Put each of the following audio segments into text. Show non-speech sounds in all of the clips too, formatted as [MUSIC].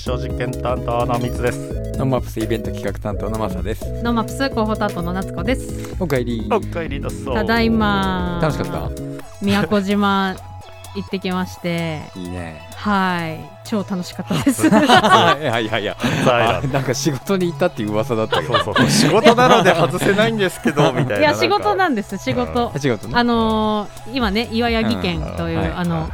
証実験担当のみつです。 No Maps イベント企画担当のマサです。 No Maps 広報担当の夏子ですおかえり。おかえりだそう。ただいま楽しかっ宮古島行ってきましてた。いいね。はい超楽しかったです [LAUGHS] いやいやいや。なんか仕事に行ったっていう噂だったけど。そうそう。仕事なので外せないんですけどみたいな。いや仕事なんんです仕事あ仕事ね。あのー今ね岩谷技研という、うんはいあの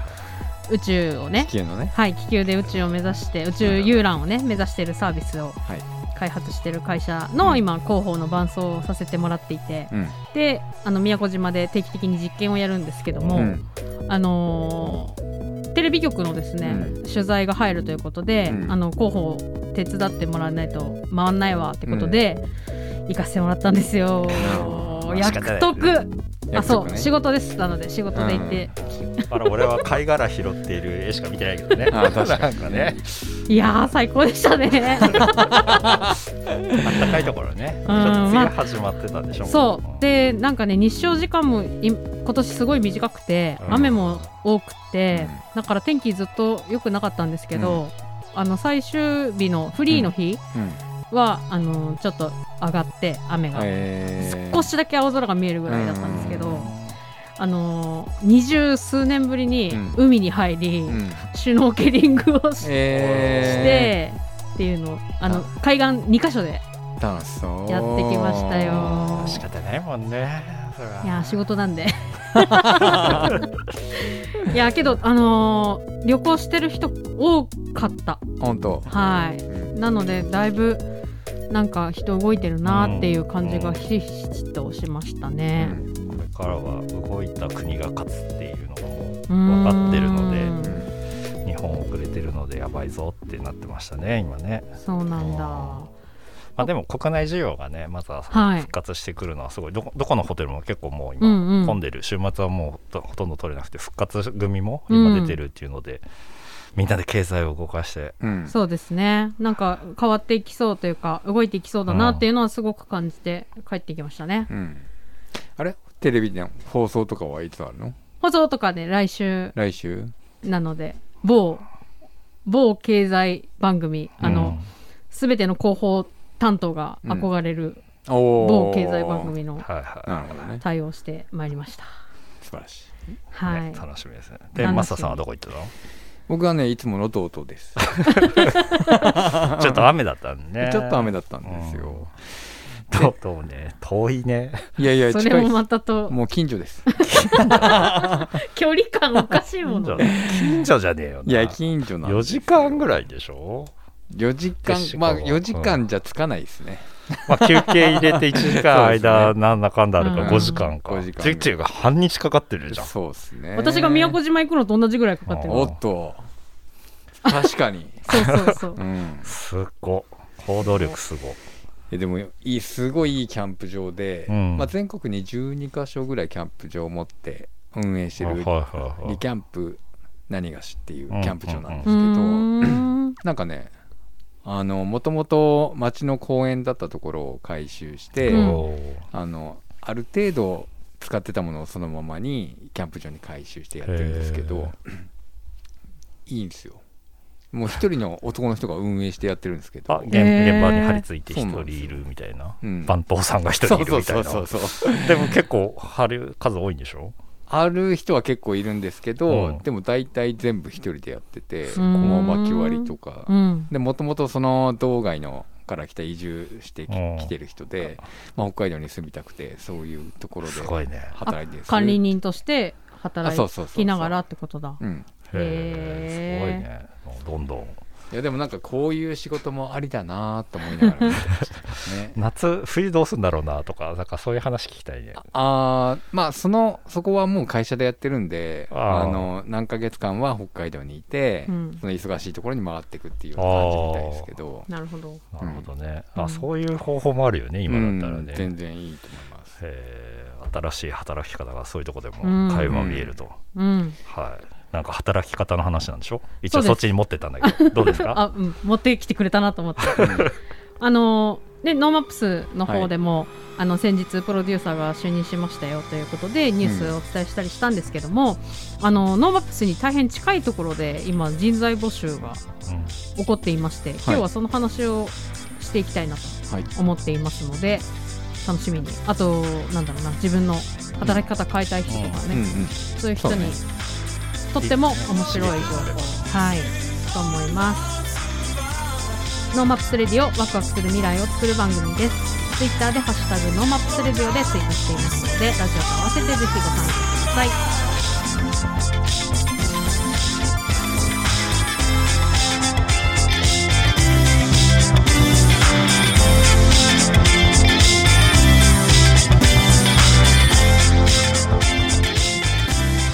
宇宙をね地球のね。はい気球で宇宙を目指して宇宙遊覧をね目指しているサービスをはい。開発している会社のうん今広報の伴走をさせてもらっていてうん。であの宮古島で定期的に実験をやるんですけども、うん。あのーテレビ局のですね、うん取材が入るということで、うんあの広報を手伝ってもらわないと回んないわってことで、行かせてもらったんですよ。うん約束。ねそう仕事です。なので仕事で行って、あら俺は貝殻拾っている絵しか見てないけどね。[LAUGHS] あ確かね。[LAUGHS] いやー最高でしたね。[LAUGHS] あったかいところね。ちょうんっと始まってたでしょ。そう。でなんかね日照時間もい今年すごい短くて、うん。雨も多くて、だから天気ずっと良くなかったんですけど、あの最終日のフリーの日うん。は、あのちょっと上がって雨が、えー少しだけ青空が見えるぐらいだったんですけど、あの二十数年ぶりにうん海に入り、うん。うん。シュノーケリングをし,、えてっていうのをあの海岸2カ所で。やってきましたよ仕方ないもんね。いや仕事なんで [LAUGHS] いやけどあのー旅行してる人多かった。本当。はい。うん。なのでだいぶなんか人動いてるなっていう感じがひしひしとしましたね、これからは動いた国が勝つっていうのがも分かってるのでうん。日本遅れてるのでやばいぞってなってましたね今ね。そうなんだまあ、でも国内需要がねまたはい。復活してくるのはすごい。どこどこのホテルも結構もうう今んうん。混んでる、週末はもうほとんど取れなくて復活組も今出てるっていうので、みんなで経済を動かして。うん。そうですね。なんか変わっていきそうというか動いていきそうだなっていうのはすごく感じて帰ってきましたね、うん。あれ？テレビでの放送とかはいつあるの？放送とかで来週。来週？なので某某経済番組あの、うん。すべての広報担当が憧れるお某経済番組のはいはいなるほどね。対応してまいりました。素晴らしい。はい。ね、楽しみですねでマサさんはどこ行ってたの？僕はね、いつものとうとうです。[LAUGHS] ちょっと雨だったんでねちょっと雨だったんですよ。とうとうね？遠いねいやいや、それもまたともう近所です。[LAUGHS] 距離感おかしいもの。近所じゃねえよないや、近所なん4です時間ぐらいでしょ？4時間まあ4時間じゃつかないですね。まあ、休憩入れて1時間 [LAUGHS] 間、なんだかんだあるからうん5時間か。5時間っていうか半日かかってるじゃん。そうですね。私が宮古島行くのと同じぐらいかかってるあ。おっと。確かに。[LAUGHS] そうそうそうう。ん。すっご。行動力すご。えでもいいすごいいいキャンプ場で、うんまあ、全国に12か所ぐらいキャンプ場を持って運営してるはいはいはいリキャンプ何がしっていうキャンプ場なんですけうど、ーん。なんかねあのもともと町の公園だったところを改修して、うん。あのある程度使ってたものをそのままにキャンプ場に改修してやってるんですけどいいんですよ。もう一人の男の人が運営してやってるんですけど。あ、現場に張り付いて一人いるみたいな。うん番頭さんが一人いるそうそうみたいうな。そそうそう。でも結構張る数多いんでしょ？ある人は結構いるんですけど、うんでも大体全部一人でやっててーん駒巻き割りとかうん。でもともとその道外のから来た移住してきうん来てる人で、まあ、北海道に住みたくてそういうところですごいね。働いてる管理人として働あそうそうそうそうきながらってことだ。うんへへえ、すごいね。どんどん。いやでもなんかこういう仕事もありだなと思いながら [LAUGHS] ね。夏、冬どうすんだろうなとか、なんかそういう話聞きたいね。あーまあそのそこはもう会社でやってるんであの何ヶ月間は北海道にいて、うん。その忙しいところに回っていくっていうような感じみたいですけど。なるほど。なるほどね。うん。あ、そういう方法もあるよね、今だったらね。うん全然いいと思います。えー。新しい働き方がそういうとこでもうん。垣間見えると、うん。はいなんか働き方の話なんでしょ？一応そっちに持ってったんだけど。[LAUGHS] どうですか？あ、うん。持ってきてくれたなと思って。あので No Maps の方でも、あの先日プロデューサーが就任しましたよということでニュースをお伝えしたりしたんですけども、あの No Maps に大変近いところで今人材募集が起こっていまして、今日はその話をしていきたいなとはい。思っていますので、楽しみに。あとなんだろうな自分の働き方変えたい人とかね、うん。うん。そういう人にとっても面白い情報はいと思います。 No Maps Radio ワクワクする未来を作る番組です。ツイッターでハッシュタグ No Maps Radio でツイートしていますのでラジオと合わせてぜひご参加ください。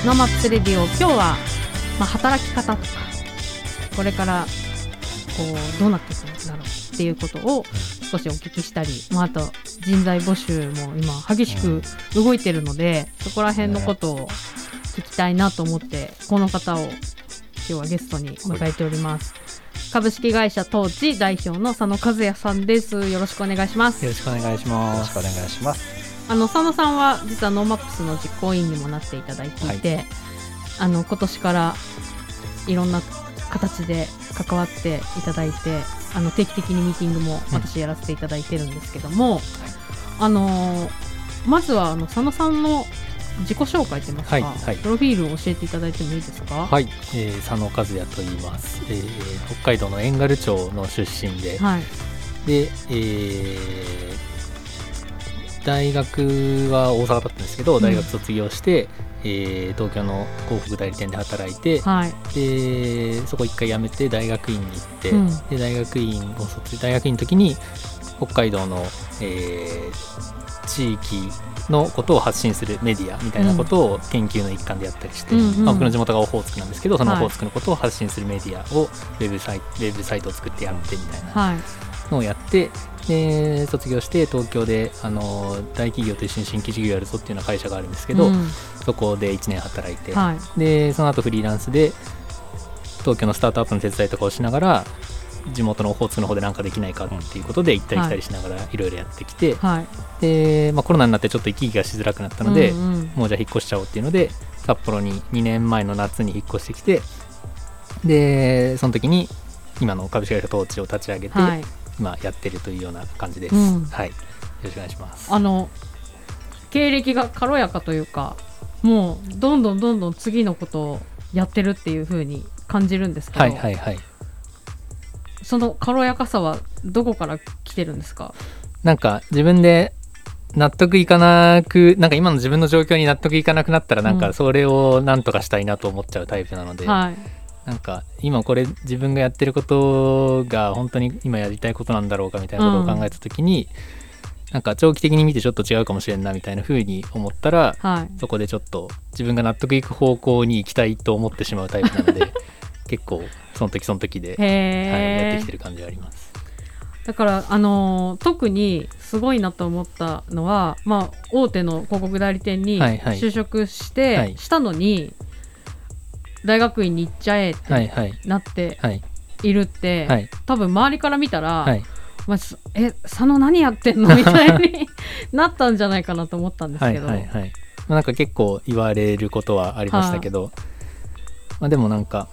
No Maps Radio 今日は、まあ、働き方とかこれからこうどうなっていくんだろうっていうことを少しお聞きしたり、まあ、あと人材募集も今激しく動いてるので、そこら辺のことを聞きたいなと思ってこの方を今日はゲストに迎えております。株式会社トーチ代表の佐野和也さんです。よろしくお願いしますよ。ろしくお願いしよろます。しくお願いします。あの佐野さんは実は No Maps の実行委員にもなっていただいていて、あの今年からいろんな形で関わっていただいてあの定期的にミーティングも私やらせていただいてるんですけども、あのーまずはあの佐野さんの自己紹介といいますか、はいはい。プロフィールを教えていただいてもいいですか？はい、えー佐野和也と言います、えー北海道の遠軽町の出身で、はい。で、えー大学は大阪だったんですけど、うん。大学卒業して、えー東京の広告代理店で働いて、はい。でそこ一回辞めて大学院に行って、うん。で大学院を卒大学院の時に北海道の、えー地域のことを発信するメディアみたいなことを研究の一環でやったりして、うんうん。まあ僕の地元がオホーツクなんですけどそのオはいホーツクのことを発信するメディアをウェブサイトウェブサイトを作ってやってみたいな。はいのをやってで卒業して東京であの大企業と一緒に新規事業やるぞっていうような会社があるんですけど、うん。そこで1年働いて、はい。でその後フリーランスで東京のスタートアップの手伝いとかをしながら地元のオホーツクの方で何かできないかっていうことで行ったり来たりしながらい。ろいろやってきて、はい。で、まあ、コロナになってちょっと行き来がしづらくなったので、うんうん。もうじゃあ引っ越しちゃおうっていうので札幌に2年前の夏に引っ越してきてでその時に今の株式会社トーチを立ち上げて、はい今やってるというような感じです、うん。はい。よろしくお願いします。あの経歴が軽やかというかもうどんどんどんどん次のことをやってるっていう風に感じるんですけど、はいはいはい。その軽やかさはどこから来てるんですか？なんか自分で納得いかなくなんか今の自分の状況に納得いかなくなったらなんうん。かそれをなんとかしたいなと思っちゃうタイプなので、はいなんか今これ自分がやってることが本当に今やりたいことなんだろうかみたいなことを考えた時に、なんか長期的に見てちょっと違うかもしれんなみたいな風に思ったらはい。そこでちょっと自分が納得いく方向に行きたいと思ってしまうタイプなので [LAUGHS] 結構その時その時で、はい、やってきてる感じはあります。だからあのー特にすごいなと思ったのはまあ大手の広告代理店にはいはい。就職して、はい。したのに大学院に行っちゃえってはいはい。なってはい。いるって、はい。多分周りから見たら、はい。まあ、すえ佐野何やってんの？[LAUGHS] みたいに [LAUGHS] なったんじゃないかなと思ったんですはいけど、はいはいまあ、なんか結構言われることはありましたけど、まあ、でもなんか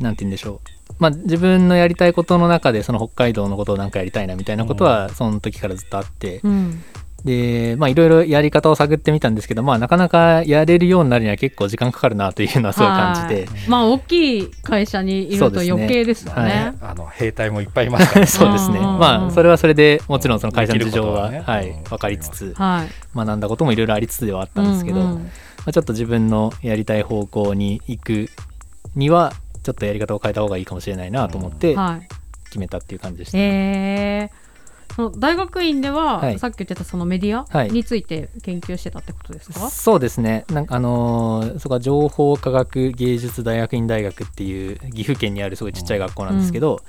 なんて言うんでしょう。まあ自分のやりたいことの中でその北海道のことをなんかやりたいなみたいなことはその時からずっとあって、うんでまあいろいろやり方を探ってみたんですけどまあなかなかやれるようになるには結構時間かかるなというのはすごい感じてはい。まあ大きい会社にいると余計ですよね。そうですね。あの兵隊もいっぱいいますから、[LAUGHS] そうですね。うん。うんうんまあそれはそれでもちろんその会社の事情は、ねうんはい分かりつつはい、学んだこともいろいろありつつではあったんですけど、うんうん。まあ、ちょっと自分のやりたい方向に行くにはちょっとやり方を変えた方がいいかもしれないなと思ってはい。決めたっていう感じでした、えーその大学院では、はい。さっき言ってたそのメディはい。アについて研究してたってことですか、そうですね。なんかあのーそこは情報科学芸術大学院大学っていう岐阜県にあるすごいちっちゃい学校なんですけど、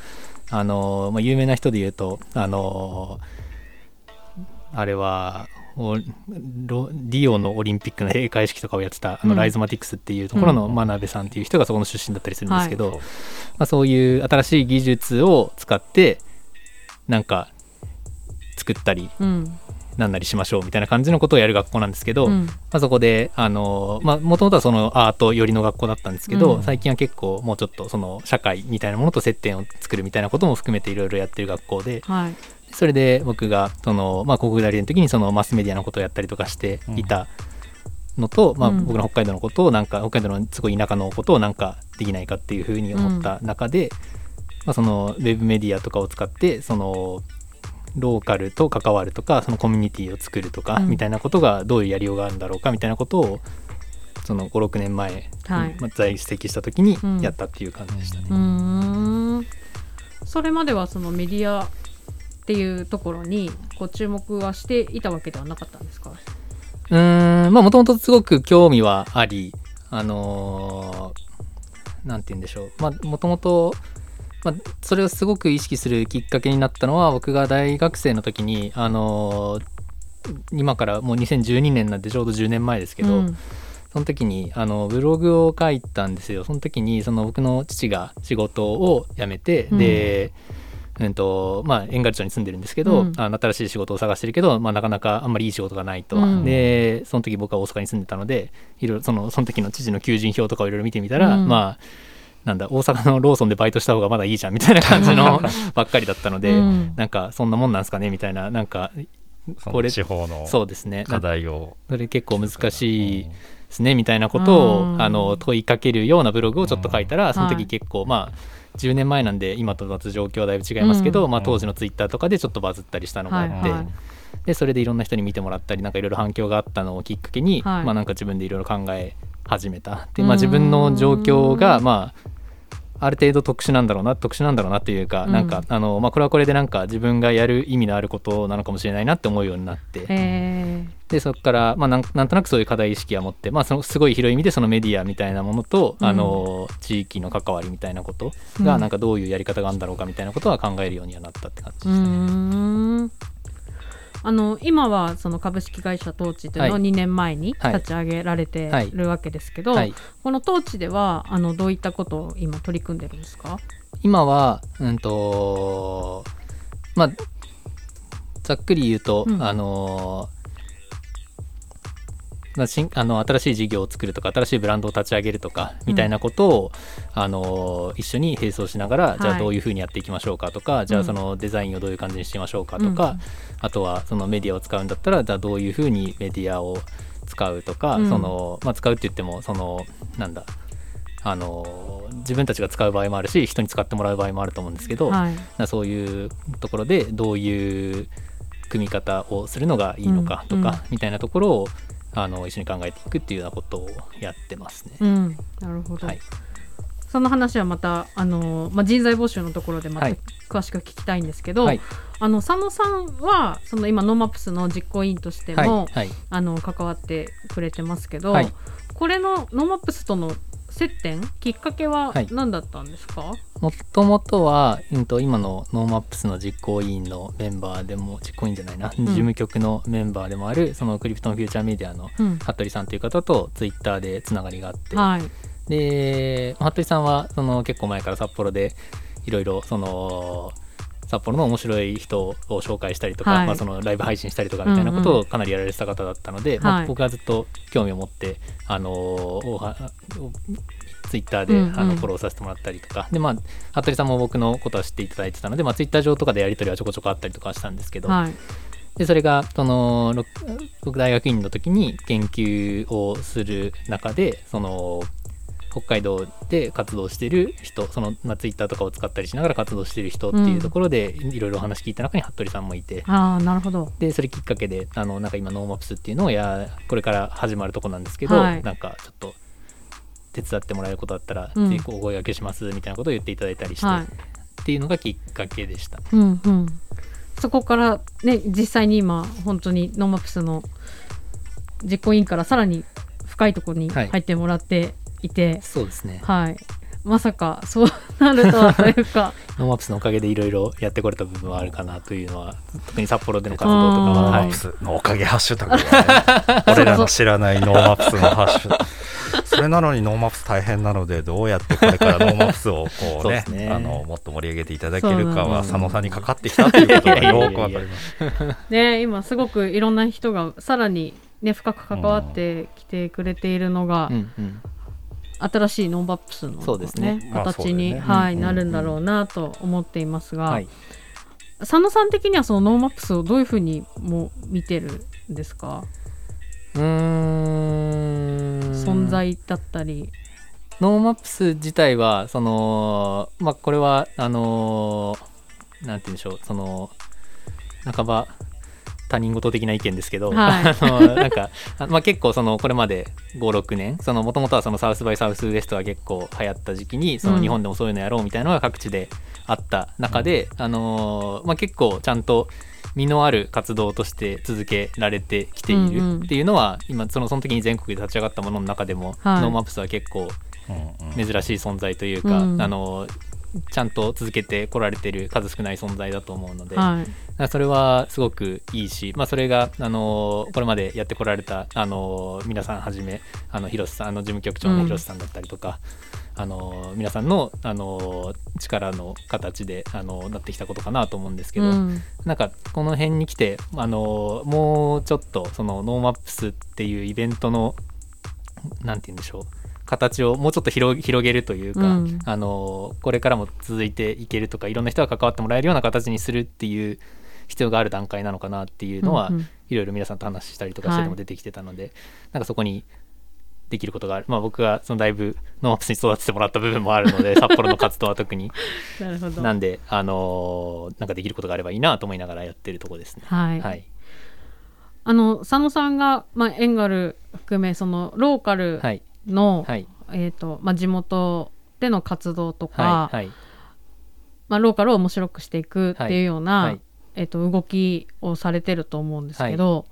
あのーまあ、有名な人で言うとあのーあれはリオのオリンピックの閉会式とかをやってたあのうん。ライズマティクスっていうところのうん。真鍋さんっていう人がそこの出身だったりするんですけど、まあ、そういう新しい技術を使ってなんか作作ったりうん。なんなりしましょうみたいな感じのことをやる学校なんですけど、うん。まあ、そこであのまあもともとはそのアート寄りの学校だったんですけど、うん。最近は結構もうちょっとその社会みたいなものと接点を作るみたいなことも含めていろいろやってる学校ではい。それで僕がその、まあ、高校大の時にそのマスメディアのことをやったりとかしていたのと、まあ、うん僕の北海道のことをなんか北海道のすごい田舎のことをなんかできないかっていうふうに思った中で、まあ、そのウェブメディアとかを使ってそのローカルと関わるとかそのコミュニティを作るとか、うん。みたいなことがどういうやりようがあるんだろうかみたいなことをその56年前、はい。まあ、在籍した時にうん。やったっていう感じでしたね。うーん。それまではそのメディアっていうところにこう注目はしていたわけではなかったんですか？うーん。まあもともとすごく興味はありあのーなんて言うんでしょう。まあもともとまあそれをすごく意識するきっかけになったのは僕が大学生の時にあのー今からもう2012年なんでちょうど10年前ですけど、うん。その時にあのブログを書いたんですよ。その時にその僕の父が仕事を辞めて、うん。でうんとまあ、遠軽町に住んでるんですけど、うん。あの新しい仕事を探してるけど、まあ、なかなかあんまりいい仕事がないと、うん。でその時僕は大阪に住んでたのでいろいろそのその時の父の求人票とかをいろいろ見てみたら、うん。まあなんだ大阪のローソンでバイトした方がまだいいじゃんみたいな感じの [LAUGHS] ばっかりだったので、うん。なんかそんなもんなんすかねみたいななんかこれ地方のそうですね。課題をそれ結構難しいですねみたいなことを、うん。あの問いかけるようなブログをちょっと書いたら、うん。その時はい結構まあ10年前なんで今とまた状況はだいぶ違いますけど、うん。まあ、当時のツイッターとかでちょっとバズったりしたのがあって、はいはい。でそれでいろんな人に見てもらったりなんかいろいろ反響があったのをきっかけに、はい。まあ、なんか自分でいろいろ考え始めたで、うんまあ、自分の状況がまあある程度特殊なんだろうな特殊なんだろうなっていうか、うん。なんかあの、まあ、これはこれでなんか自分がやる意味のあることなのかもしれないなって思うようになって、えでそこから、まあ、なんなんとなくそういう課題意識は持って、まあ、そのすごい広い意味でそのメディアみたいなものと、うん。あの地域の関わりみたいなことうん。がなんかどういうやり方があるんだろうかみたいなことは考えるようにはなったって感じでしたね。あの今はその株式会社トーチというのをはい。2年前にはい。立ち上げられてはいるわけですけど、はい、このトーチではあのどういったことを今取り組んでるんですか？今は、うんとまあ、ざっくり言うと、うん。あのまあ、新あの新しい事業を作るとか新しいブランドを立ち上げるとかみたいなことを、あの一緒に並走しながら、じゃはい。あどういうふうにやっていきましょうかとか、じゃあそのデザインをどういう感じにしてみましょうかとか、うんあとはそのメディアを使うんだったらじゃあどういうふうにメディアを使うとか、うん。そのまあ、使うって言ってもそのなんだあの自分たちが使う場合もあるし人に使ってもらう場合もあると思うんですけど、はい。なそういうところでどういう組み方をするのがいいのかとか、うん。うん。みたいなところをあの一緒に考えていくっていうようなことをやってますね。うん、なるほど、はいその話はまたあの、まあ、人材募集のところでまたはい。詳しく聞きたいんですけど、はい。あの佐野さんはその今 NoMapsの実行委員としても、はいはい。あの関わってくれてますけど、はい。これの NoMapsとの接点きっかけははい。何だったんですか、もともとは、うん、と今の NoMapsの実行委員のメンバーでも実行委員じゃないな、事務局のメンバーでもあるそのクリプトンフューチャーメディアのうん。服部さんという方とツイッターでつながりがあって、はいで服部さんはその結構前から札幌でいろいろその札幌の面白い人を紹介したりとか、はい。まあ、そのライブ配信したりとかみたいなことをかなりやられてた方だったので、まあはい僕はずっと興味を持って、あのおはツイッターで、うんうん。あのフォローさせてもらったりとか。で、まあ、服部さんも僕のことは知っていただいてたので、まあ、ツイッター上とかでやり取りはちょこちょこあったりとかはしたんですけど、はい。でそれがそのろ僕大学院の時に研究をする中でその北海道で活動してる人その、まあ、ツイッターとかを使ったりしながら活動してる人っていうところで、いろいろお話聞いた中に服部さんもいて。ああなるほど。でそれきっかけであのなんか今 NoMapsっていうのをやこれから始まるとこなんですけど、はい。なんかちょっと手伝ってもらえることだったら、うん。ぜひお声掛けしますみたいなことを言っていただいたりして、はい。っていうのがきっかけでした。うんうん。そこからね実際に今本当に NoMapsの実行委員からさらに深いところにはい。入ってもらっていて、そうですね。はい、まさかそうなるとはというか。[LAUGHS] NoMapsのおかげでいろいろやってこれた部分はあるかなというのは特に札幌での活動とかは、 NoMapsのおかげハッシュタグがね。[LAUGHS] 俺らの知らない NoMapsのハッシュそそれなのに NoMaps大変なのでどうやってこれから NoMapsをこうねね。あのもっと盛り上げていただけるかは佐野さんにかかってきたということがよくわかります。ね今すごくいろんな人がさらにね深く関わってきてくれているのが、うんうん新しい NoMapsの、そうですね。まあ形に、そうだよね。はいうんなるんだろうなと思っていますが、はい。佐野さん的にはその NoMapsをどういうふうにも見てるんですか、うーん。存在だったり。 NoMaps自体はそのまあこれはあのなんて言うんでしょう。その半ば他人事的な意見ですけど、はい。[LAUGHS] あのなんか、あまあ、結構そのこれまで56年そのもともとはその South by Southwest が結構流行った時期にそのうん。日本でもそういうのやろうみたいなのが各地であった中で、あのまあ、結構ちゃんと実のある活動として続けられてきていうんうん。るっていうのは、今そのその時に全国で立ち上がったものの中でも、はい。 NoMapsは結構うんうん。珍しい存在というか、うん。あのちゃんと続けてこられてる数少ない存在だと思うので、はい。それはすごくいいし、まあ、それがあのこれまでやってこられたあの皆さんはじめあの広瀬さんあの事務局長の広瀬さんだったりとか、あの皆さんのあの力の形であのなってきたことかなと思うんですけど、うん。なんかこの辺に来てあのもうちょっとその NoMapsっていうイベントのなんて言うんでしょう形をもうちょっと広広げるというか、うん。あのこれからも続いていけるとかいろんな人が関わってもらえるような形にするっていう必要がある段階なのかなっていうのは、うんうん。いろいろ皆さんと話したりとかしてても出てきてたので、なんかそこにできることがある。まあ僕がそのだいぶ NoMapsに育ててもらった部分もあるので [LAUGHS] 札幌の活動は特に。なるほど。なんであのなんかできることがあればいいなと思いながらやってるとこですね。はい、はい。あの佐野さんが、まあ、遠軽含めそのローカルはいの、はい。えーとまあ、地元での活動とか、はいはい。まあ、ローカルを面白くしていくっていうような、はい。えー、と動きをされてると思うんですけど、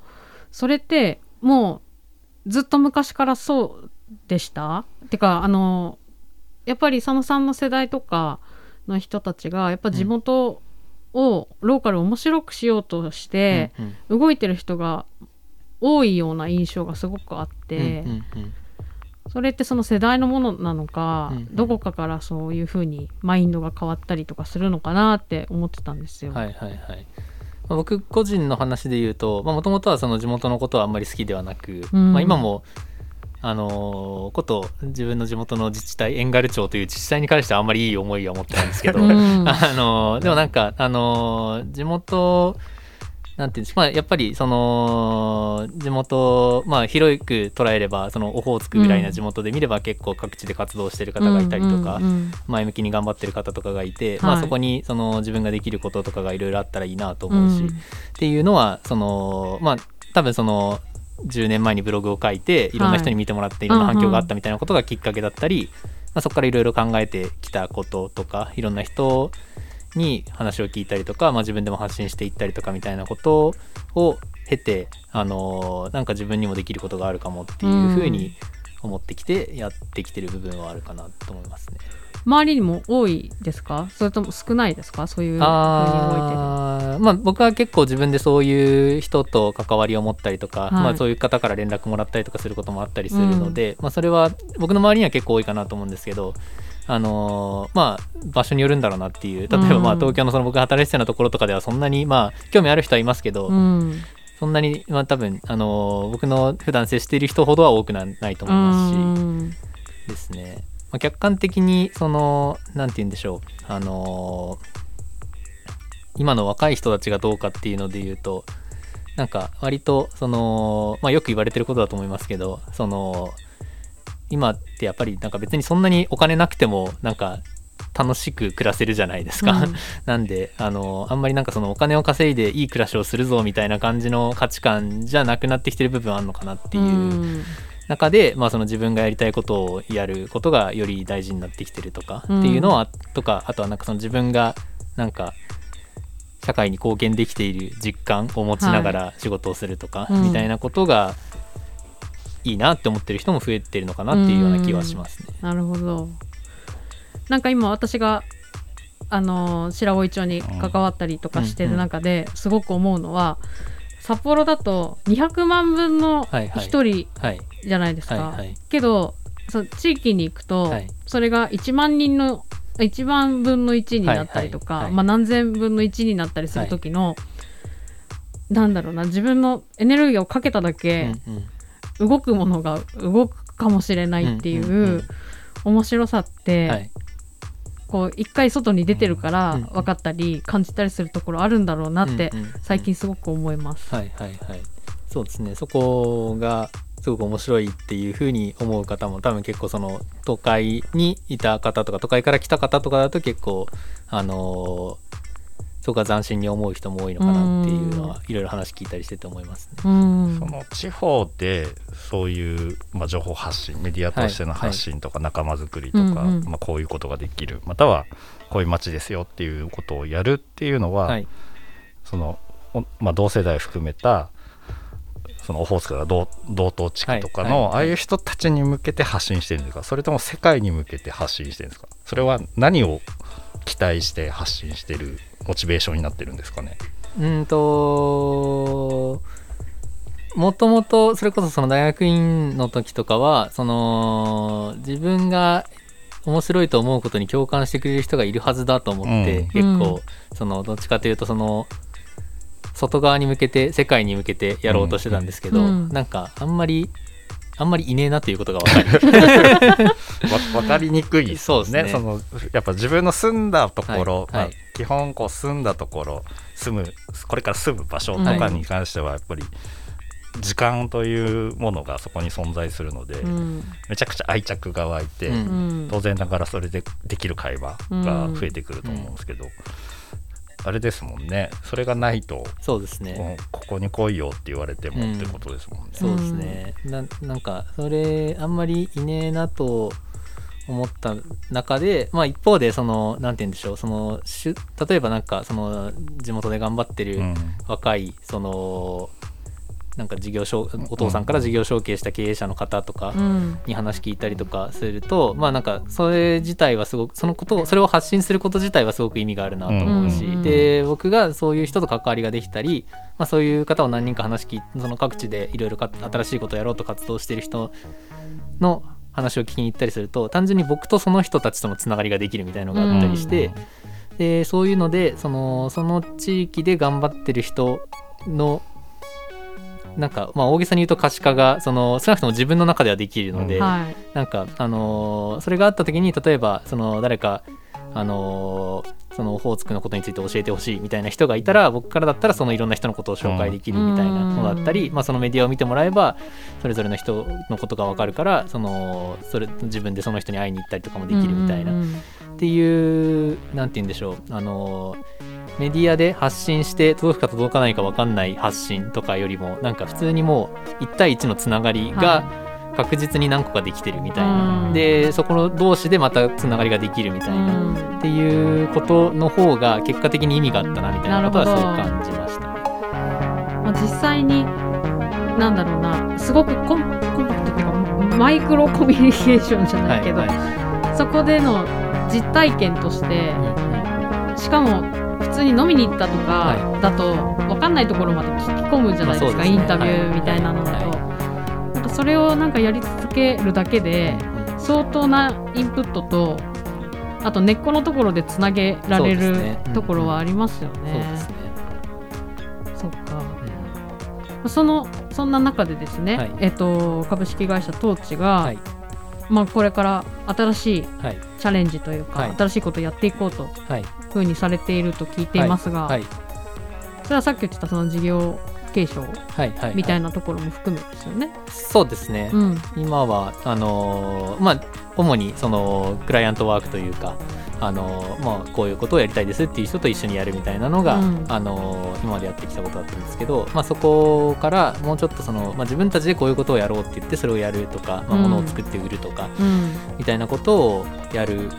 それってもうずっと昔からそうでした？てかあのやっぱり佐野さんの世代とかの人たちがやっぱ地元を、ローカルを面白くしようとして、うんうん。動いてる人が多いような印象がすごくあって、うんうんうんそれってその世代のものなのか、うんうんどこかからそういうふうにマインドが変わったりとかするのかなって思ってたんですよ。はいはいはい。まあ僕個人の話で言うともともとはその地元のことはあんまり好きではなく、うんまあ、今もあのーこと自分の地元の自治体遠軽町という自治体に関してはあんまりいい思いは持ってないんですけど、うん [LAUGHS] あのーでもなんかあのー地元なんていうんですか、まあ、やっぱりその地元まあ広く捉えればそのオホーツクぐらいな地元で見れば結構各地で活動してる方がいたりとか、うんうん前向きに頑張ってる方とかがいて、はい。まあ、そこにその自分ができることとかがいろいろあったらいいなとうん思うし、っていうのはそのまあ多分その10年前にブログを書いていろんな人に見てもらっていろんな反響があったみたいなことがきっかけだったり、まあ、そこからいろいろ考えてきたこととかいろんな人に話を聞いたりとか、まあ、自分でも発信していったりとかみたいなことを経てあのなんか自分にもできることがあるかもっていうふうに思ってきてやってきてる部分はあるかなと思いますね。周りにも多いですか？それとも少ないですか？そういうふうに動いてる。あーまあ僕は結構自分でそういう人と関わりを持ったりとか、はい。まあ、そういう方から連絡もらったりとかすることもあったりするので、まあ、それは僕の周りには結構多いかなと思うんですけど、あのーまあ場所によるんだろうなっていう。例えばまあうん東京のその僕が働いてたようなところとかではそんなにまあ興味ある人はいますけど、うん。そんなにまあ多分、あのー僕の普段接している人ほどは多くなないと思いますし。うん。ですね、まあ、客観的にそのなんて言うんでしょう。あのー今の若い人たちがどうかっていうので言うとなんか割とその、まあ、よく言われてることだと思いますけどその今ってやっぱりなんか別にそんなにお金なくてもなんか楽しく暮らせるじゃないですか、うん。[LAUGHS] なんであのあんまりなんかそのお金を稼いでいい暮らしをするぞみたいな感じの価値観じゃなくなってきてる部分はあるのかなっていううん。中で、まあ、その自分がやりたいことをやることがより大事になってきてるとかっていうのは、とかあとはなんかその自分がなんか社会に貢献できている実感を持ちながら仕事をするとか、うん。みたいなことがいいなって思ってる人も増えてるのかなっていうような気はしますね。なるほど。なんか今私があの白老町に関わったりとかしてる中ですごく思うのは、札幌だと200万分のはいはい。1人はい。じゃないですか、はいはい。けどそう地域に行くと、はい。それが1万人の1万分の1になったりとか、はい。はいはいまあ、何千分の1になったりする時の、なんだろうな自分のエネルギーをかけただけうんうん動くものが動くかもしれないっていんう面白さって、はい。こう一回外に出てるからうん分かったり感じたりするところあるんだろうなって最近すごく思います。はいはいはい。そうですね。そこがすごく面白いっていうふうに思う方も多分結構その都会にいた方とか都会から来た方とかだと結構あのーそこが斬新に思う人も多いのかなっていうのはいろいろ話聞いたりしてて思いますね。うん。その地方でそういう、まあ、情報発信メディアとしての発信とか仲間づくりとか、うんうん。まあ、こういうことができるまたはこういう街ですよっていうことをやるっていうのは、はい。そのおまあ、同世代含めたそのオホーツクとか同同等地区とかの、はい。はい。ああいう人たちに向けて発信してるんですか？それとも世界に向けて発信してるんですか？それは何を期待して発信してるモチベーションになってるんですかね？うんともともとそれこそその大学院の時とかはその自分が面白いと思うことに共感してくれる人がいるはずだと思って、うん。結構そのどっちかというとその外側に向けて世界に向けてやろうとしてたんですけど、うん。なんかあんまりあんまりいねえなということが分かり [LAUGHS] わ分かりにくいですね。そうですね。そのやっぱ自分の住んだところ、はいはい。まあ基本こう住んだところ住むこれから住む場所とかに関してはやっぱり時間というものがそこに存在するので、うん。めちゃくちゃ愛着が湧いて、うん。うん。当然ながらそれでできる会話が増えてくると思うんですけど、あれですもんね。それがないと、そうですね。ここに来いよって言われてもうんってことですもんね。そうですね、ななんかそれあんまりいねえなと思った中でまあ一方でそのなんて言うんでしょうそのしゅ例えばなんかその地元で頑張ってるうん。若いそのなんか事業承お父さんから事業承継した経営者の方とかうん。に話聞いたりとかするとまあなんかそれ自体はすごくそのことをそれを発信すること自体はすごく意味があるなと思うし、うん。で僕がそういう人と関わりができたり、まあ、そういう方を何人か話聞いその各地でいろいろか新しいことをやろうと活動している人の話を聞きに行ったりすると単純に僕とその人たちとのつながりができるみたいなのがあったりして、でそういうのでそのその地域で頑張ってる人のなんかまあ大げさに言うと可視化がその少なくとも自分の中ではできるので、はい。なんかあのーそれがあった時に例えばその誰かあのーそのオホーツクのことについて教えてほしいみたいな人がいたら僕からだったらそのいろんな人のことを紹介できるみたいなのだったり、うん。まあ、そのメディアを見てもらえばそれぞれの人のことが分かるからそのそれ自分でその人に会いに行ったりとかもできるみたいな、っていうなんて言うんでしょう。あのメディアで発信して届くか届かないか分かんない発信とかよりもなんか普通にもう1対1のつながりが確実に何個かできてるみたいな、うん。でそこの同士でまたつながりができるみたいな、うん。っていうことの方が結果的に意味があったなみたいなことはすごく感じましたね。まあ、実際になんだろうなすごくコンコンパクトというかマイクロコミュニケーションじゃないけど、はいはそこでの実体験としていうんうん。しかも普通に飲みに行ったとかはだと分かんないところまで聞き込むじゃないですか、まあすね。インタビューみたいなのだと、はなんかそれをなんかやり続けるだけでうん相当なインプットとあと根っこのところでつなげられるねうんところはありますよね。そっか。うん。そのそんな中でですね、はい。えっと、株式会社トーチが、はい。まあ、これから新しいはい。チャレンジというか、はい。新しいことをやっていこうとはい。ふうにされていると聞いていますが、はい。それはさっき言ってたその事業継承はいはいみたいなところも含めですよね。そうですね。うん今はあのーまあ主にそのクライアントワークというか。あのーまあ、こういうことをやりたいですっていう人と一緒にやるみたいなのが、うんあのー今までやってきたことだったんですけど、まあ、そこからもうちょっとその、まあ、自分たちでこういうことをやろうって言ってそれをやるとか、まあ、うん物を作って売るとか、うんみたいなことをやる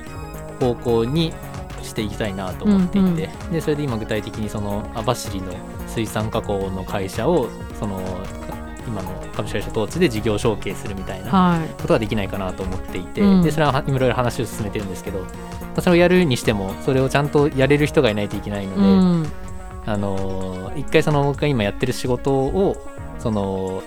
方向にしていきたいなと思っていて、うんでそれで今具体的にその網走の水産加工の会社をその今の株式会社トーチで事業承継するみたいなはい。ことができないかなと思っていて、うん。でそれは今いろいろ話を進めてるんですけど、まあそれをやるにしてもそれをちゃんとやれる人がいないといけないので、うん。あのー一回その僕が今やってる仕事をその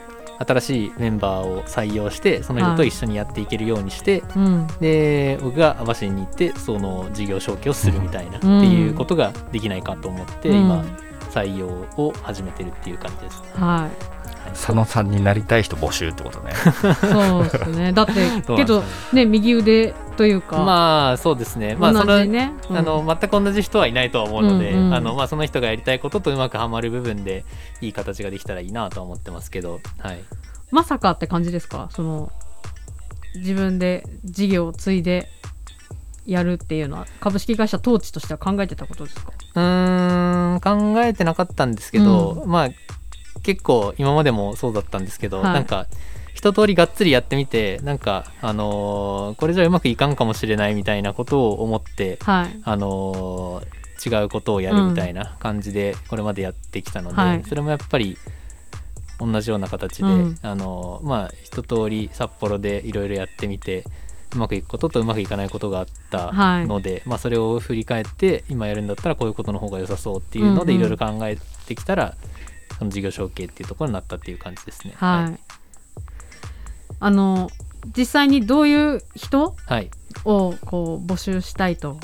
新しいメンバーを採用してその人と一緒にやっていけるようにして、うん。で僕が網走に行ってその事業承継をするみたいな、うん。っていうことができないかと思って、うん。今採用を始めてるっていう感じです。ね。はい。佐野さんになりたい人募集ってことね。そうですね。だって [LAUGHS] けどね右腕というか、まあそうですね、まあ、その同じね、うん。あの全く同じ人はいないとは思うので、うんうん。あのまあ、その人がやりたいこととうまくはまる部分でいい形ができたらいいなとは思ってますけど、はい、まさかって感じですか？その自分で事業を継いでやるっていうのは株式会社統治としては考えてたことですか？うーん考えてなかったんですけど、まあ結構今までもそうだったんですけど、はい。なんか一通りがっつりやってみてなんかあのーこれじゃうまくいかんかもしれないみたいなことを思ってはい。あのー違うことをやるみたいな感じでこれまでやってきたので、はい。それもやっぱり同じような形で、うん。あのーまあ一通り札幌でいろいろやってみてうまくいくこととうまくいかないことがあったはい。ので、まあ、それを振り返って今やるんだったらこういうことの方が良さそうっていうのでいろいろ考えてきたら、その事業承継っていうところになったっていう感じですね。はい、あの実際にどういう人はい。をこう募集したいと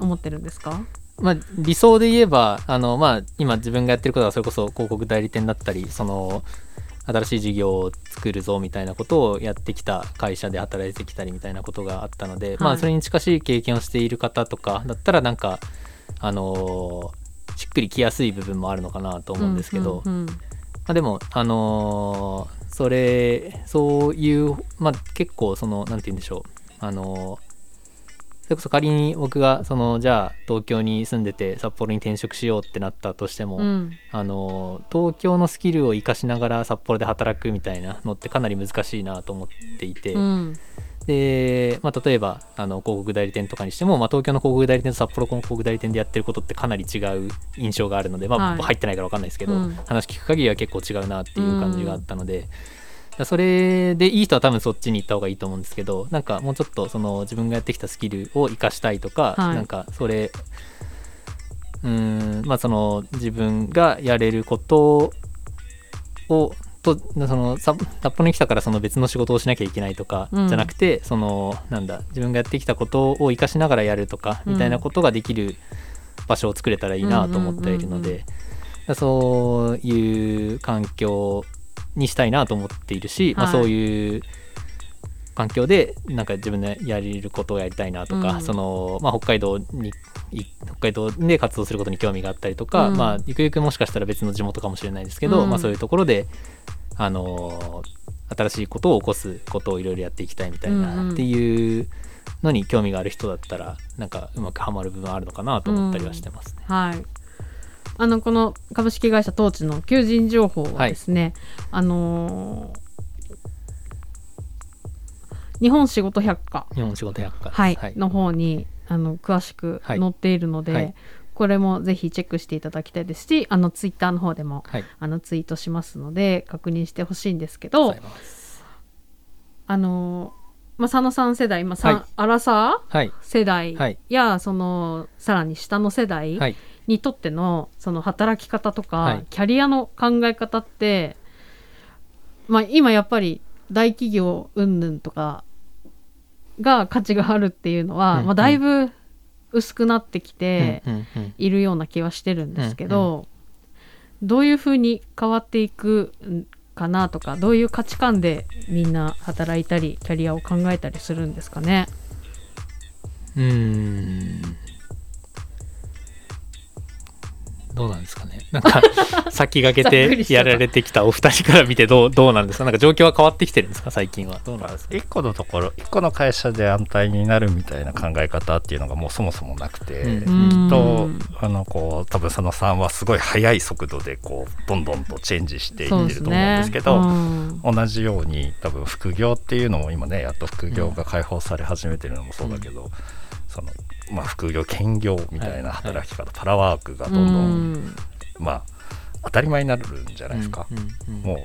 思ってるんですか？まあ、理想で言えばあの、まあ、今自分がやってることはそれこそ広告代理店だったりその新しい事業を作るぞみたいなことをやってきた会社で働いてきたりみたいなことがあったので、まあ、それに近しい経験をしている方とかだったらなんかあのーしっくりきやすい部分もあるのかなと思うんですけど、うんうんうん。まあ、でも、あのーそれそういう、まあ、結構そのなんて言うんでしょう、あのーそれこそ仮に僕がそのじゃあ東京に住んでて札幌に転職しようってなったとしても、うん。あのー東京のスキルを生かしながら札幌で働くみたいなのってかなり難しいなと思っていて、うん。で、まあ、例えばあの広告代理店とかにしても、まあ、東京の広告代理店と札幌の広告代理店でやってることってかなり違う印象があるので、まあはい。僕入ってないから分かんないですけど、うん。話聞く限りは結構違うなっていう感じがあったので。それでいい人は多分そっちに行った方がいいと思うんですけどなんかもうちょっとその自分がやってきたスキルを生かしたいとか、はい。なんかそれうーんまあその自分がやれることをとそのさ札幌に来たからその別の仕事をしなきゃいけないとかうん。じゃなくて、そのなんだ自分がやってきたことを生かしながらやるとかみたいなことができる場所を作れたらいいなと思っているのうん。うんうんうんでそういう環境にしたいなと思っているし、まあ、はいそういう環境でなんか自分でやれることをやりたいなとか、うん。そのまあ、北海道にい北海道で活動することに興味があったりとか、うん。まあ、ゆくゆくもしかしたら別の地元かもしれないですけど、うん。まあ、そういうところで、あの新しいことを起こすことをいろいろやっていきたいみたいなんっていうのに興味がある人だったらなんかうまくはまる部分あるのかなと思ったりはしてますね。はい。あのこの株式会社トーチの求人情報はですね、あのー日本仕事百科、日本仕事百科。はい。はい。の方にあの詳しくはい。載っているので、はい。これもぜひチェックしていただきたいですしあのツイッターの方でもはい。あのツイートしますので確認してほしいんですけどあのーまあ、佐野さん世代、まあさんはい。アラサーはい。世代はい。や、そのさらに下の世代はいにとってのその働き方とか、はい。キャリアの考え方って、まあ、今やっぱり大企業云々とかが価値があるっていうのは、うんまあ、だいぶ薄くなってきてうんうんうん。いるような気はしてるんですけど、どういうふうに変わっていくんかなとかどういう価値観でみんな働いたりキャリアを考えたりするんですかね？うーんどうなんですかね。なんか [LAUGHS] 先駆けてやられてきたお二人から見てどうどうなんですか？なんか状況は変わってきてるんですか？最近は。どうなんですか？一個のところ一個の会社で安泰になるみたいな考え方っていうのがもうそもそもなくて、うん。きっとうん。あのこう多分佐野さんはすごい速い速度でこうどんどんとチェンジしていってると思うんですけどうん。同じように多分副業っていうのも今ねやっと副業が解放され始めてるのもそうだけど、そのまあ、副業兼業みたいな働き方、パラワークがどんどん、うん。まあ当たり前になるんじゃないですか。もう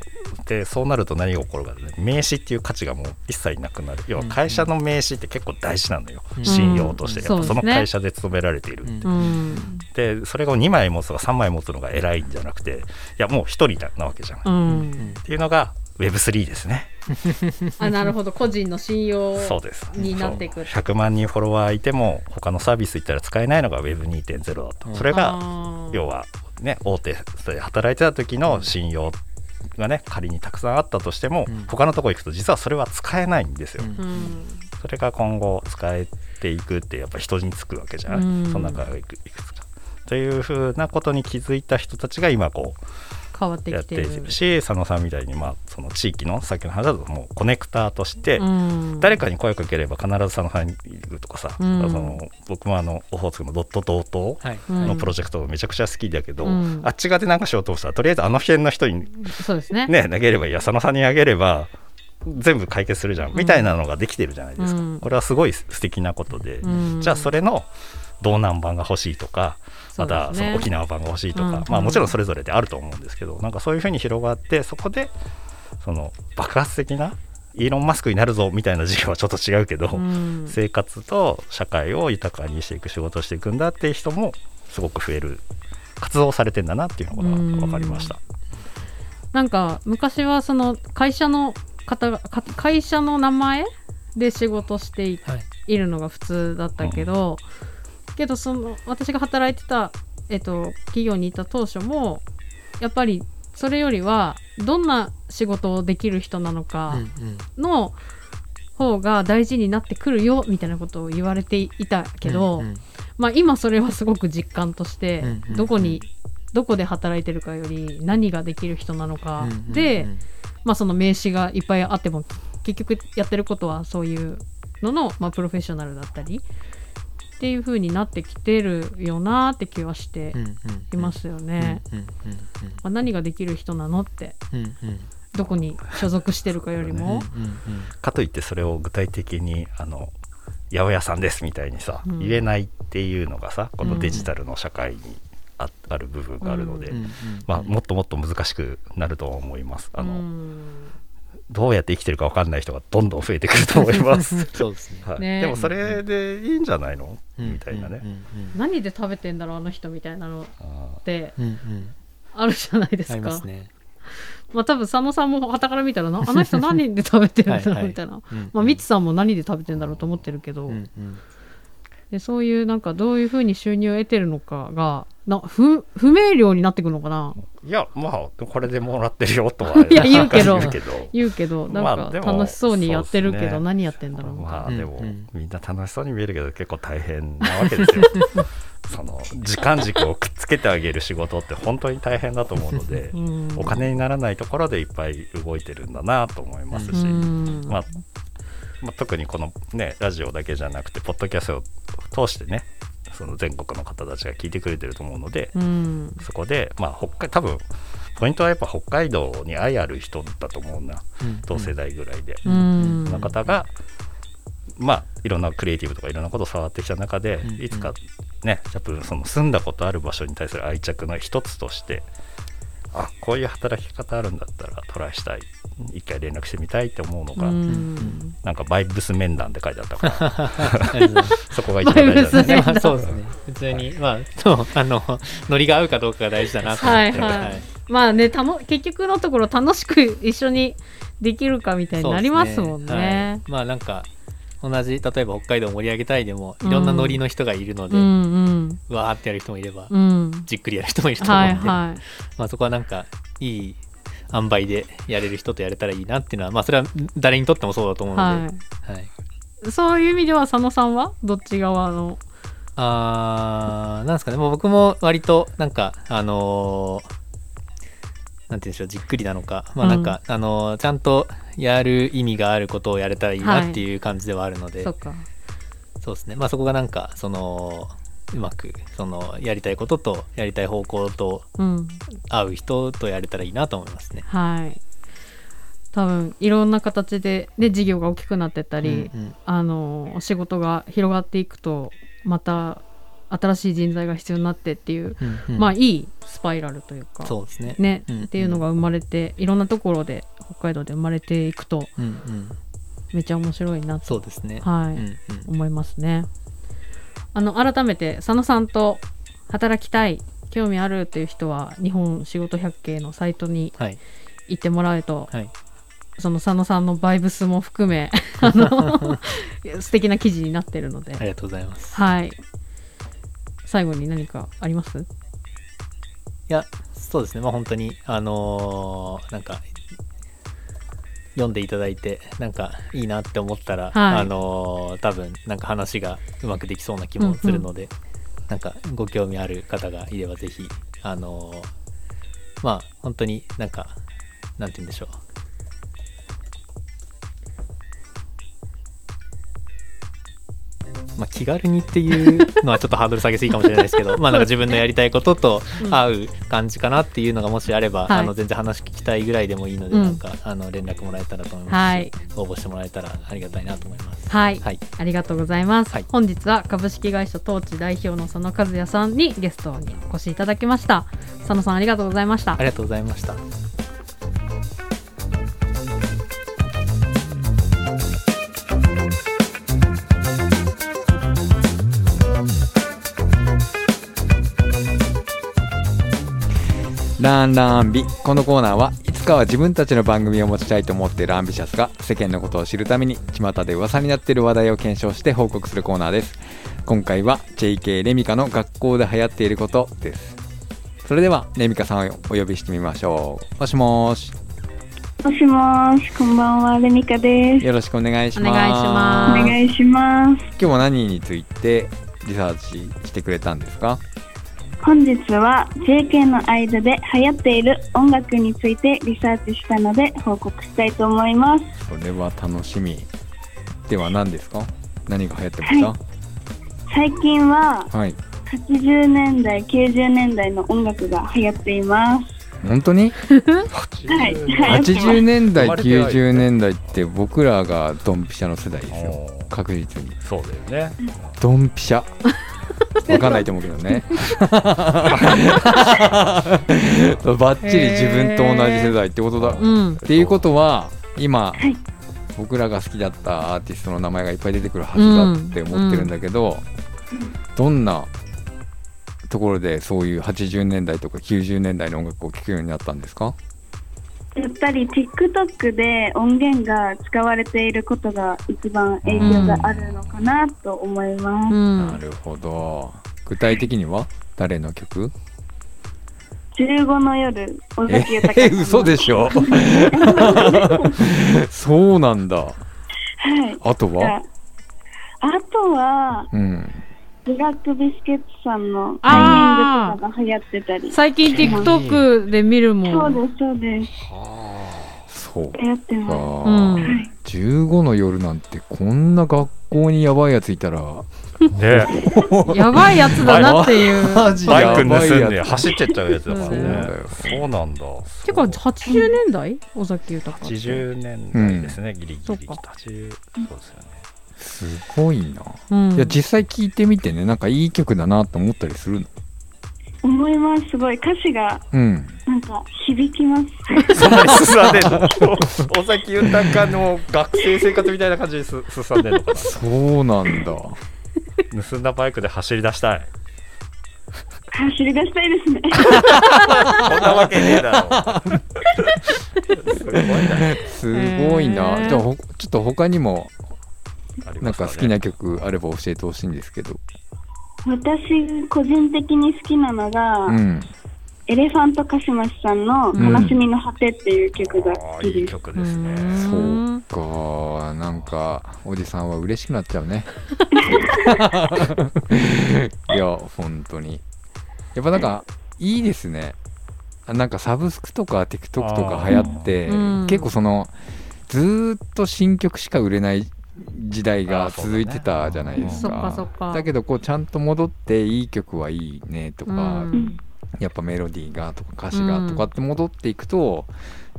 でそうなると何が起こるかで、ね、名刺っていう価値がもう一切なくなる。要は会社の名刺って結構大事なのよ、うん。信用として、うん。やっぱその会社で勤められているって、うん。うんででそれを2枚持つとか3枚持つのが偉いんじゃなくていやもう1人なわけじゃん、うっん、ていうのが Web3 ですね。あなるほど。個人の信用そうです。になっていくそう。100万人フォロワーいても他のサービス行ったら使えないのが Web2.0 だと、うん。それが要はね大手で働いてた時の信用がね仮にたくさんあったとしても、うん。他のとこ行くと実はそれは使えないんですよ、うん。うんそれが今後使えていくってやっぱ人につくわけじゃない、うん。その中がいくいくつか。というふうなことに気づいた人たちが今こ変わってうやってきてるるし佐野さんみたいにまあその地域のさっきの話だともうコネクターとして、うん。誰かに声かければ必ず佐野さんにいるとかさ、うん。その僕もあのオホーツクのドット同等のプロジェクトめちゃくちゃ好きだけど、うん。あっち側で何かしようとしたらとりあえずあの辺の人にそうですね。ね投げればいいや佐野さんにあげれば全部解決するじゃん、うんみたいなのができてるじゃないですか、うん。これはすごい素敵なことで、うん。じゃあそれの道南版が欲しいとかまたその沖縄版が欲しいとか、うんまあもちろんそれぞれであると思うんですけどなんかそういうふうに広がってそこでその爆発的なイーロン・マスクになるぞみたいな事業はちょっと違うけど、うん。生活と社会を豊かにしていく仕事をしていくんだっていう人もすごく増える活動をされてんだなっていうのが分かりました。なんか昔はその会社の方会社の名前で仕事していはい。いるのが普通だったけど、けどその私が働いてた、えっと、企業にいた当初もやっぱりそれよりはどんな仕事をできる人なのかうんの方が大事になってくるよみたいなことを言われていたけど、うんうん。まあ、今それはすごく実感として、どこにどこで働いてるかより何ができる人なのか、で、うんまあ、その名刺がいっぱいあっても結局やってることはそういうのの、まあ、プロフェッショナルだったりっていう風になってきてるよなって気はしていますよね。何ができる人なのってうんうんうんどこに所属してるかよりも。うんうんかといってそれを具体的にあの八百屋さんですみたいにさ、うん。言えないっていうのがさこのデジタルの社会にあある部分があるので、まあ、もっともっと難しくなるとは思います。あのうんどうやって生きてるか分かんない人がどんどん増えてくると思います。[LAUGHS] そうですね。はい。ね。でもそれでいいんじゃないの、みたいなね。うんうん何で食べてんだろうあの人みたいなのあって。うんうんうん。あるじゃないですありか。ますね。まあ多分佐野さんも傍から見たらなあの人何で食べてるんだろはいはい。うみたいな。うん。まあ、ミツさんも何で食べてんだろうと思ってるけど、うんうんでそういうなんかどういうふうに収入を得てるのかがな不不明瞭になってくるのかな？ーいやまあこれでもらってるよとは [LAUGHS] いや言うけど。言うけど。言うけどなんか楽しそうにやってるけどそうっすね。何やってんだろうまあでも、うんうん。みんな楽しそうに見えるけど結構大変なわけですよ。[LAUGHS] その時間軸をくっつけてあげる仕事って本当に大変だと思うのでうん。お金にならないところでいっぱい動いてるんだなと思いますし、うん。まあまあ、特にこのねラジオだけじゃなくてポッドキャストを通してねその全国の方たちが聞いてくれてると思うので、うん。そこでまあ北海多分ポイントはやっぱ北海道に愛ある人だと思うな。うん。同世代ぐらいで。うん。その方が、まあいろんなクリエイティブとかいろんなことを触ってきた中で、うん。いつかね多分その住んだことある場所に対する愛着の一つとしてあこういう働き方あるんだったらトライしたい。一回連絡してみたいって思うのうが、ん。なんかバイブス面談って書いてあったから。[LAUGHS] そこが一番大事だねまあそうですね。普通にまあそうあのノリが合うかどうかが大事だなと思って。はいはい。まあねたの結局のところ楽しく一緒にできるかみたいになりますもんそうですね。はい。まあなんか同じ例えば北海道を盛り上げたいでもいろんなノリの人がいるので、うんうん。うわーってやる人もいれば、うん。じっくりやる人もいると思うはいんで、はいまあそこはなんかいい塩梅でやれる人とやれたらいいなっていうのはまあそれは誰にとってもそうだと思うので、ははいい。そういう意味では佐野さんはどっち側の？あーなんですかね。もう僕も割となんかあのーなんて言うんでしょうじっくりなのか。まあなんか、あのーちゃんとやる意味があることをやれたらいいなっていう感じではあるので、そっか。そうですね。まあそこがなんかそのうまくそのやりたいこととやりたい方向とうん。合う人とやれたらいいなと思いますね。はい。多分いろんな形でで事業が大きくなってったり、うんうん。あの仕事が広がっていくとまた新しい人材が必要になってっていう、うんうん。まあいいスパイラルというかそうですね。ね、うんっていうのが生まれていろんなところで北海道で生まれていくとうんうん、めちゃ面白いなとそうですね。はい、うんうん。思いますね。あの改めて佐野さんと働きたい興味あるっていう人は日本仕事百景のサイトにはい。行ってもらうとはい。その佐野さんのバイブスも含め [LAUGHS] あの [LAUGHS] 素敵な記事になってるので。ありがとうございます。はい最後に何かあります？いやそうですね。まあ本当にあのーなんか読んでいただいてなんかいいなって思ったら、はい。あのー多分なんか話がうまくできそうな気もするので、なんかご興味ある方がいればぜひあのーまあ本当になんかなんて言うんでしょうまあ、気軽にっていうのはちょっとハードル下げすぎかもしれないですけど [LAUGHS] まあなんか自分のやりたいことと合う感じかなっていうのがもしあれば、はい。あの全然話聞きたいぐらいでもいいので、うん。なんかあの連絡もらえたらと思いますし、はい。応募してもらえたらありがたいなと思います。はい、はい、ありがとうございます、はい。本日は株式会社トーチ代表の佐野和也さんにゲストにお越しいただきました。佐野さんありがとうございました。ありがとうございました。ランランビ。このコーナーはいつかは自分たちの番組を持ちたいと思っているアンビシャスが世間のことを知るために巷で噂になっている話題を検証して報告するコーナーです。今回は JK レミカの学校で流行っていることです。それではレミカさんをお呼びしてみましょう。もしもーし。もしもーし、こんばんは、レミカです。よろしくお願いします。お願いしおます。願いします。今日は何についてリサーチしてくれたんですか？本日は JK の間で流行っている音楽についてリサーチしたので報告したいと思います。それは楽しみ。では何ですか？何が流行ってました？は最近ははい。80年代、90年代の音楽が流行っています。本当に？はい。はい80年代生まれてない90年代って僕らがドンピシャの世代ですよ。確実に。そうだよね。ドンピシャわかんないと思うけどね。そ [LAUGHS] うバッチリ自分と同じ世代ってことだ、うん。っていうことは今、はい。僕らが好きだったアーティストの名前がいっぱい出てくるはずだって思ってるんだけど、どんなところでそういう80年代とか90年代の音楽を聴くようになったんですか？やっぱり TikTok で音源が使われていることが一番影響があるのかなと思います。うん。なるほど。具体的には？誰の曲？15の夜、尾え崎豊さんの。嘘でしょ？[LAUGHS] そうなんだ。はい。あとは？あとは、うんブラックビスケットさんのタイミングとかが流行ってたり。最近 TikTok で見るもん。そうです、そうです。そう流行ってか、ます。うんはい。15の夜なんてこんな学校にやばいやついたら。ね。[LAUGHS] やばいやつだなっていう。[LAUGHS] マジバイク盗んで走ってっちゃうやつだからうんねそうなんだ。てか80年代？尾崎豊って。80年代ですね、ギリギリ。そっか。80そうですよねすごいな、うん。いや実際聞いてみてねなんかいい曲だなと思ったりするの？思います。すごい。歌詞が、うん。なんか、響きます。そんなに進んで尾崎 [LAUGHS] 豊の学生生活みたいな感じです進んでんのかそうなんだ。な盗んだバイクで走り出したい。走り出したいですね。こんなわけねえだろ。[LAUGHS] すごいな。すごいな、じゃあほちょっと他にもなんか好きな曲あれば教えてほしいんですけど。私、個人的に好きなのが、うん。エレファントカシマシさんの悲しみの果てっていう曲があ好きです。曲ですねうん。そうか。なんかおじさんは嬉しくなっちゃうね。[LAUGHS] いや本当に。やっぱなんかいいですね。あなんかサブスクとか TikTok とか流行って、うん。結構そのずーっと新曲しか売れない時代が続いてたじゃないですそっかかそっか。だけどこうちゃんと戻っていい曲はいいねとか、うん。やっぱメロディーがとか歌詞がとかって戻っていくと、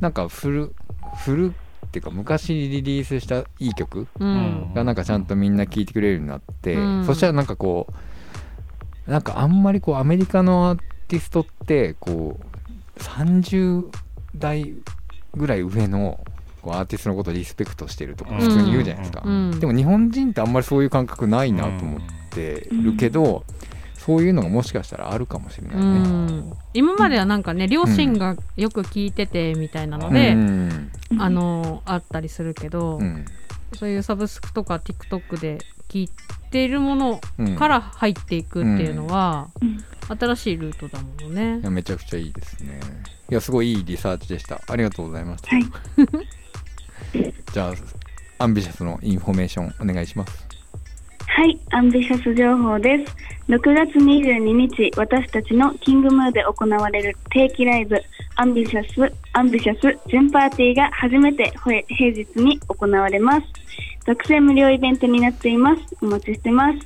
なんか古古っていうか昔リリースしたいい曲うん。がなんかちゃんとみんな聴いてくれるようになって、うん。そしたらなんかこうなんかあんまりこうアメリカのアーティストってこう30代ぐらい上のこうアーティストのことをリスペクトしてるとか普通に言うじゃないですか、うんでも日本人ってあんまりそういう感覚ないなと思ってるけど、そういうのがもしかしたらあるかもしれなういね。ん今まではなんかね両親がよく聞いててみたいなので、うんあのあったりするけど、うんそういうサブスクとか TikTok で聞いているものうんから入っていくっていうのは、うん新しいルートだもんねい。やめちゃくちゃいいですね。いやすごいいいリサーチでした。ありがとうございました。はい。じゃあアンビシャスのインフォメーションお願いします。はい、アンビシャス情報です。6月22日、私たちのキングムーで行われる定期ライブ、アンビシャス、アンビシャス準パーティーが初めて平日に行われます。学生無料イベントになっています。お待ちしてます。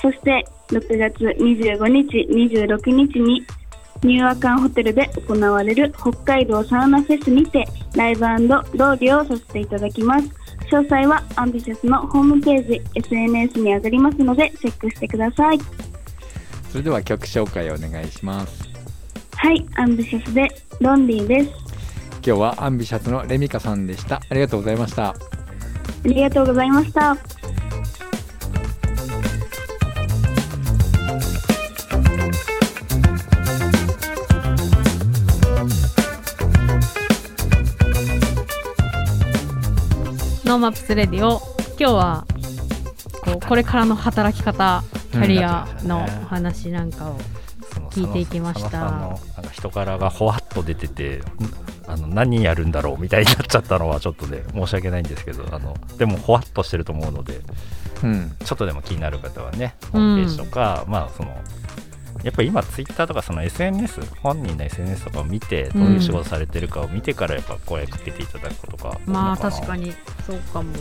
そして、6月25日、26日に、ニューアカンホテルで行われる北海道サウナフェスにてライブローディをさせていただきます。詳細はアンビシャスのホームページ、SNS に上がりますのでチェックしてください。それでは曲紹介お願いします。はい、アンビシャスでロンリーです。今日はアンビシャスのレミカさんでした。ありがとうございました。ありがとうございました。NoMaps Radio 今日はこうこれからの働き方キャリアのお話なんかを、聞いていきました。人柄がほわっと出ててんあの何やるんだろうみたいになっちゃったのはちょっとね申し訳ないんですけどあのでもほわっとしてると思うのでうん。ちょっとでも気になる方はねホームページとか、まあそのやっぱり今ツイッターとかその SNS 本人の SNS とかを見てどういう仕事されてるかを見てからやっぱ声かけていただくことがまあ確かにそうかも。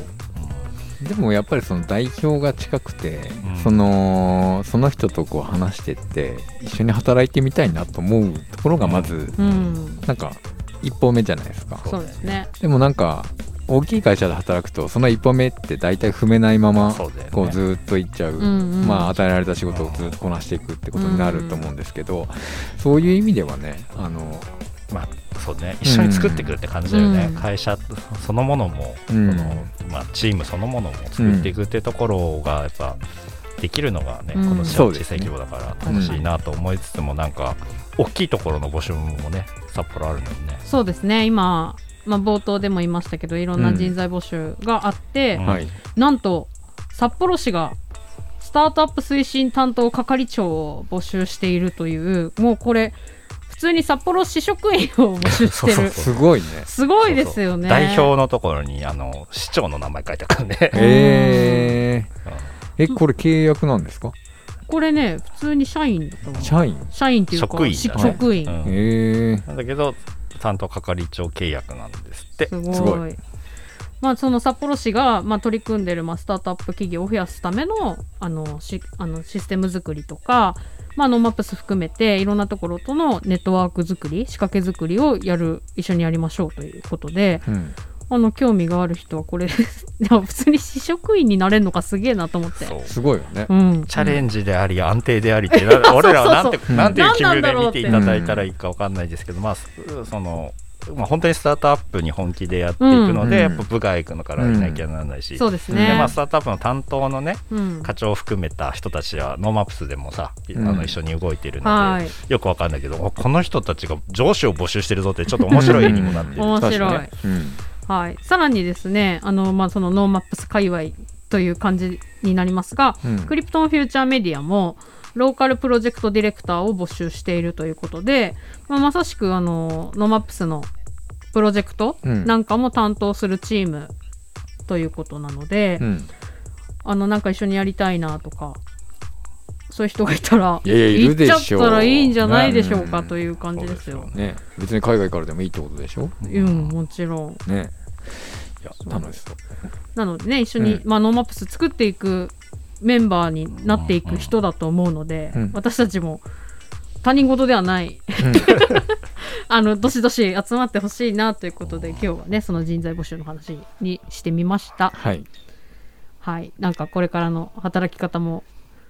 でもやっぱりその代表が近くて、うん。そのその人とこう話してって一緒に働いてみたいなと思うところがまず、うん。なんか一歩目じゃないですか。そうですね。でもなんか大きい会社で働くとその一歩目って大体踏めないままこうずっと行っちゃう、うんうん。まあ与えられた仕事をずっとこなしていくってことになると思うんですけど、そういう意味ではねあのまあそうね一緒に作っていくって感じだよね、うん。会社そのものも、うん。そのまあ、チームそのものも作っていくっていうところがやっぱできるのがね、うん。この小さい規模だから楽しいなと思いつつもなんか大きいところの募集もね札幌あるのにね。そうですね。今、まあ、冒頭でも言いましたけどいろんな人材募集があって、うん。はい。なんと札幌市がスタートアップ推進担当係長を募集しているというもうこれ普通に札幌市職員を募集して [LAUGHS] そうそうるすごいね。すごいですよね。代表のところにあの市長の名前書いてあるからね、えー、えこれ契約なんですか？これね普通に社員だと思う。社員？社員っていうか職員ね。職員、うん。えー、なんだけど担当係長契約なんですって。すごい。すごい。まあ、その札幌市が、まあ、取り組んでる、まあ、スタートアップ企業を増やすためのあのしあのシステム作りとか、まあ、 NoMaps 含めていろんなところとのネットワーク作り仕掛け作りをやる一緒にやりましょうということでうん、あの興味がある人はこれ [LAUGHS] 普通に市職員になれるのかすげえなと思って。すごいよね。うん、チャレンジであり安定でありってな俺らはなんてなんていう気分で何なんだろうって見ていただいたらいいかわかんないですけど、まあそその、まあ、本当にスタートアップに本気でやっていくので、うんやっぱ部外行くのからいなきゃならないし、そうですでまあ、ねス。タートアップの担当のねうん。課長を含めた人たちは NoMaps でもさ、あうん。の一緒に動いているので、はい。よくわかんないけどおこの人たちが上司を募集してるぞってちょっと面白い絵にもなってる面白い。ねうん。はい、さらにですねあの、まあ、その NoMaps 界隈という感じになりますが、うん。クリプトンフューチャーメディアもローカルプロジェクトディレクターを募集しているということで、まあ、まさしくあの NoMaps のプロジェクトうん。なんかも担当するチームということなので、うん。あのなんか一緒にやりたいなとかそういう人がいたらいやいやいるでしょ行っちゃったらいいんじゃないでしょうかねという感じですよ。ね。別に海外からでもいいってことでしょ？うん、もちろん。ね。いや楽しそう。なのでね一緒に、うん。まあ、 NoMaps 作っていくメンバーになっていく人だと思うので、うん。私たちも他人事ではない、[LAUGHS] あのどしどし集まってほしいなということで今日はねその人材募集の話にしてみました。はい。はい。なんかこれからの働き方も。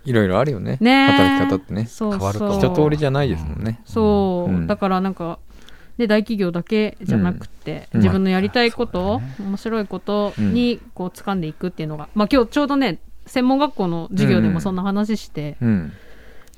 いろいろあるよね。ね働き方ってね。そう変わると。そう一通りじゃないですもんね。そう、うん。だからなんかね、大企業だけじゃなくて、うん。自分のやりたいこと、まあそう面白いことにこう掴んでいくっていうのが、まあ今日ちょうどね専門学校の授業でもそんな話して、うん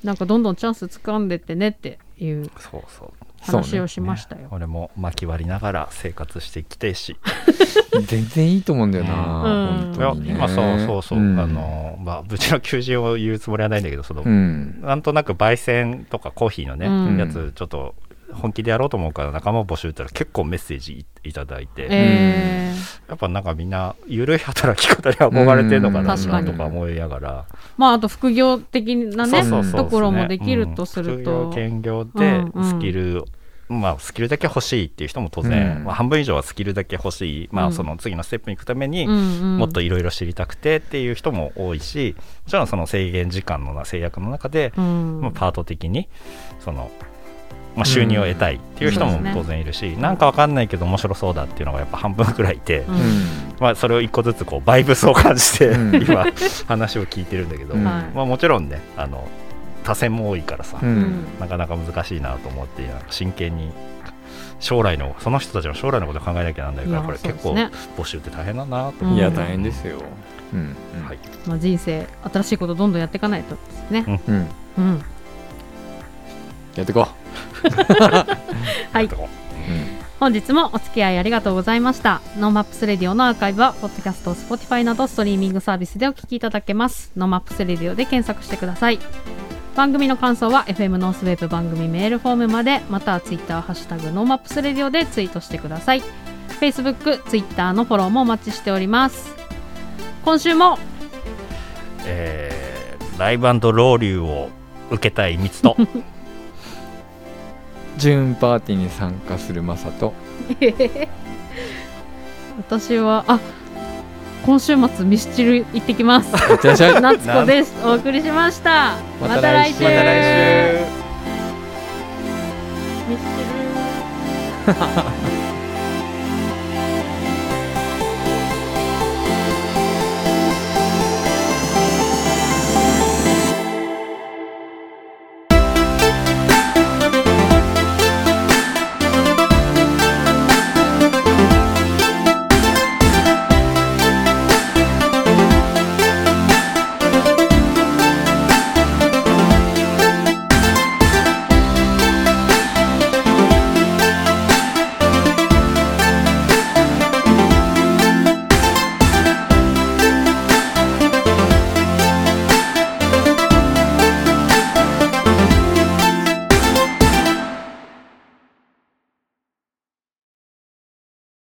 なんかどんどんチャンス掴んでってねっていうそうそう。話をしましたよ、俺も巻き割りながら生活してきてし。[LAUGHS] 全然いいと思うんだよな、うん。いや本当にね今そうそうそう、んあのまあうちの求人を言うつもりはないんだけどその、うん。なんとなく焙煎とかコーヒーのね、うん。やつちょっと本気でやろうと思うから仲間募集ったら結構メッセージいいただいて、えー。やっぱなんかみんな緩い働き方に憧れてるのかな,、うん。確かに。とか思いながら。まああと副業的なねそうそうそうところもできるとすると、うん副業兼業でうんうん。スキル、まあスキルだけ欲しいっていう人も当然、うん。まあ、半分以上はスキルだけ欲しい、まあうん。その次のステップに行くために、うんうん。もっといろいろ知りたくてっていう人も多いしもちろんその制限時間のな制約の中で、うん。まあ、パート的にその、まあ、収入を得たいっていう人もうん当然いるし、なんかわかんないけど面白そうだっていうのがやっぱ半分くらいいて、うん。まあ、それを一個ずつこうバイブスを感じて、うん。[LAUGHS] 今話を聞いてるんだけど、まあ、もちろんねあの多選も多いからさ、ううん。んなかなか難しいなと思って真剣に将来のその人たちの将来のことを考えなきゃなんないからこれ結構募集って大変だなとうん。いや大変ですよ。うん。うんはい。まあ、人生新しいことどんどんやっていかないとですね、うん。うん、[LAUGHS] やってこう、う。ん。本日もお付き合いありがとうございました。 NoMaps Radio のアーカイブはポッドキャスト Spotify などストリーミングサービスでお聞きいただけます。 NoMaps Radio で検索してください。番組の感想は FM ノースウェーブ番組メールフォームまでまたは Twitter ハッシュタグ NoMaps Radio でツイートしてください。Facebook、Twitter のフォローもお待ちしております。今週もえーライブロウリューを受けたいミツと [LAUGHS] ジューンパーティーに参加するマサと [LAUGHS] 私はあ今週末ミスチル行ってきます。[LAUGHS] 夏子です。お送りしました。また来週。また来週。ミスチル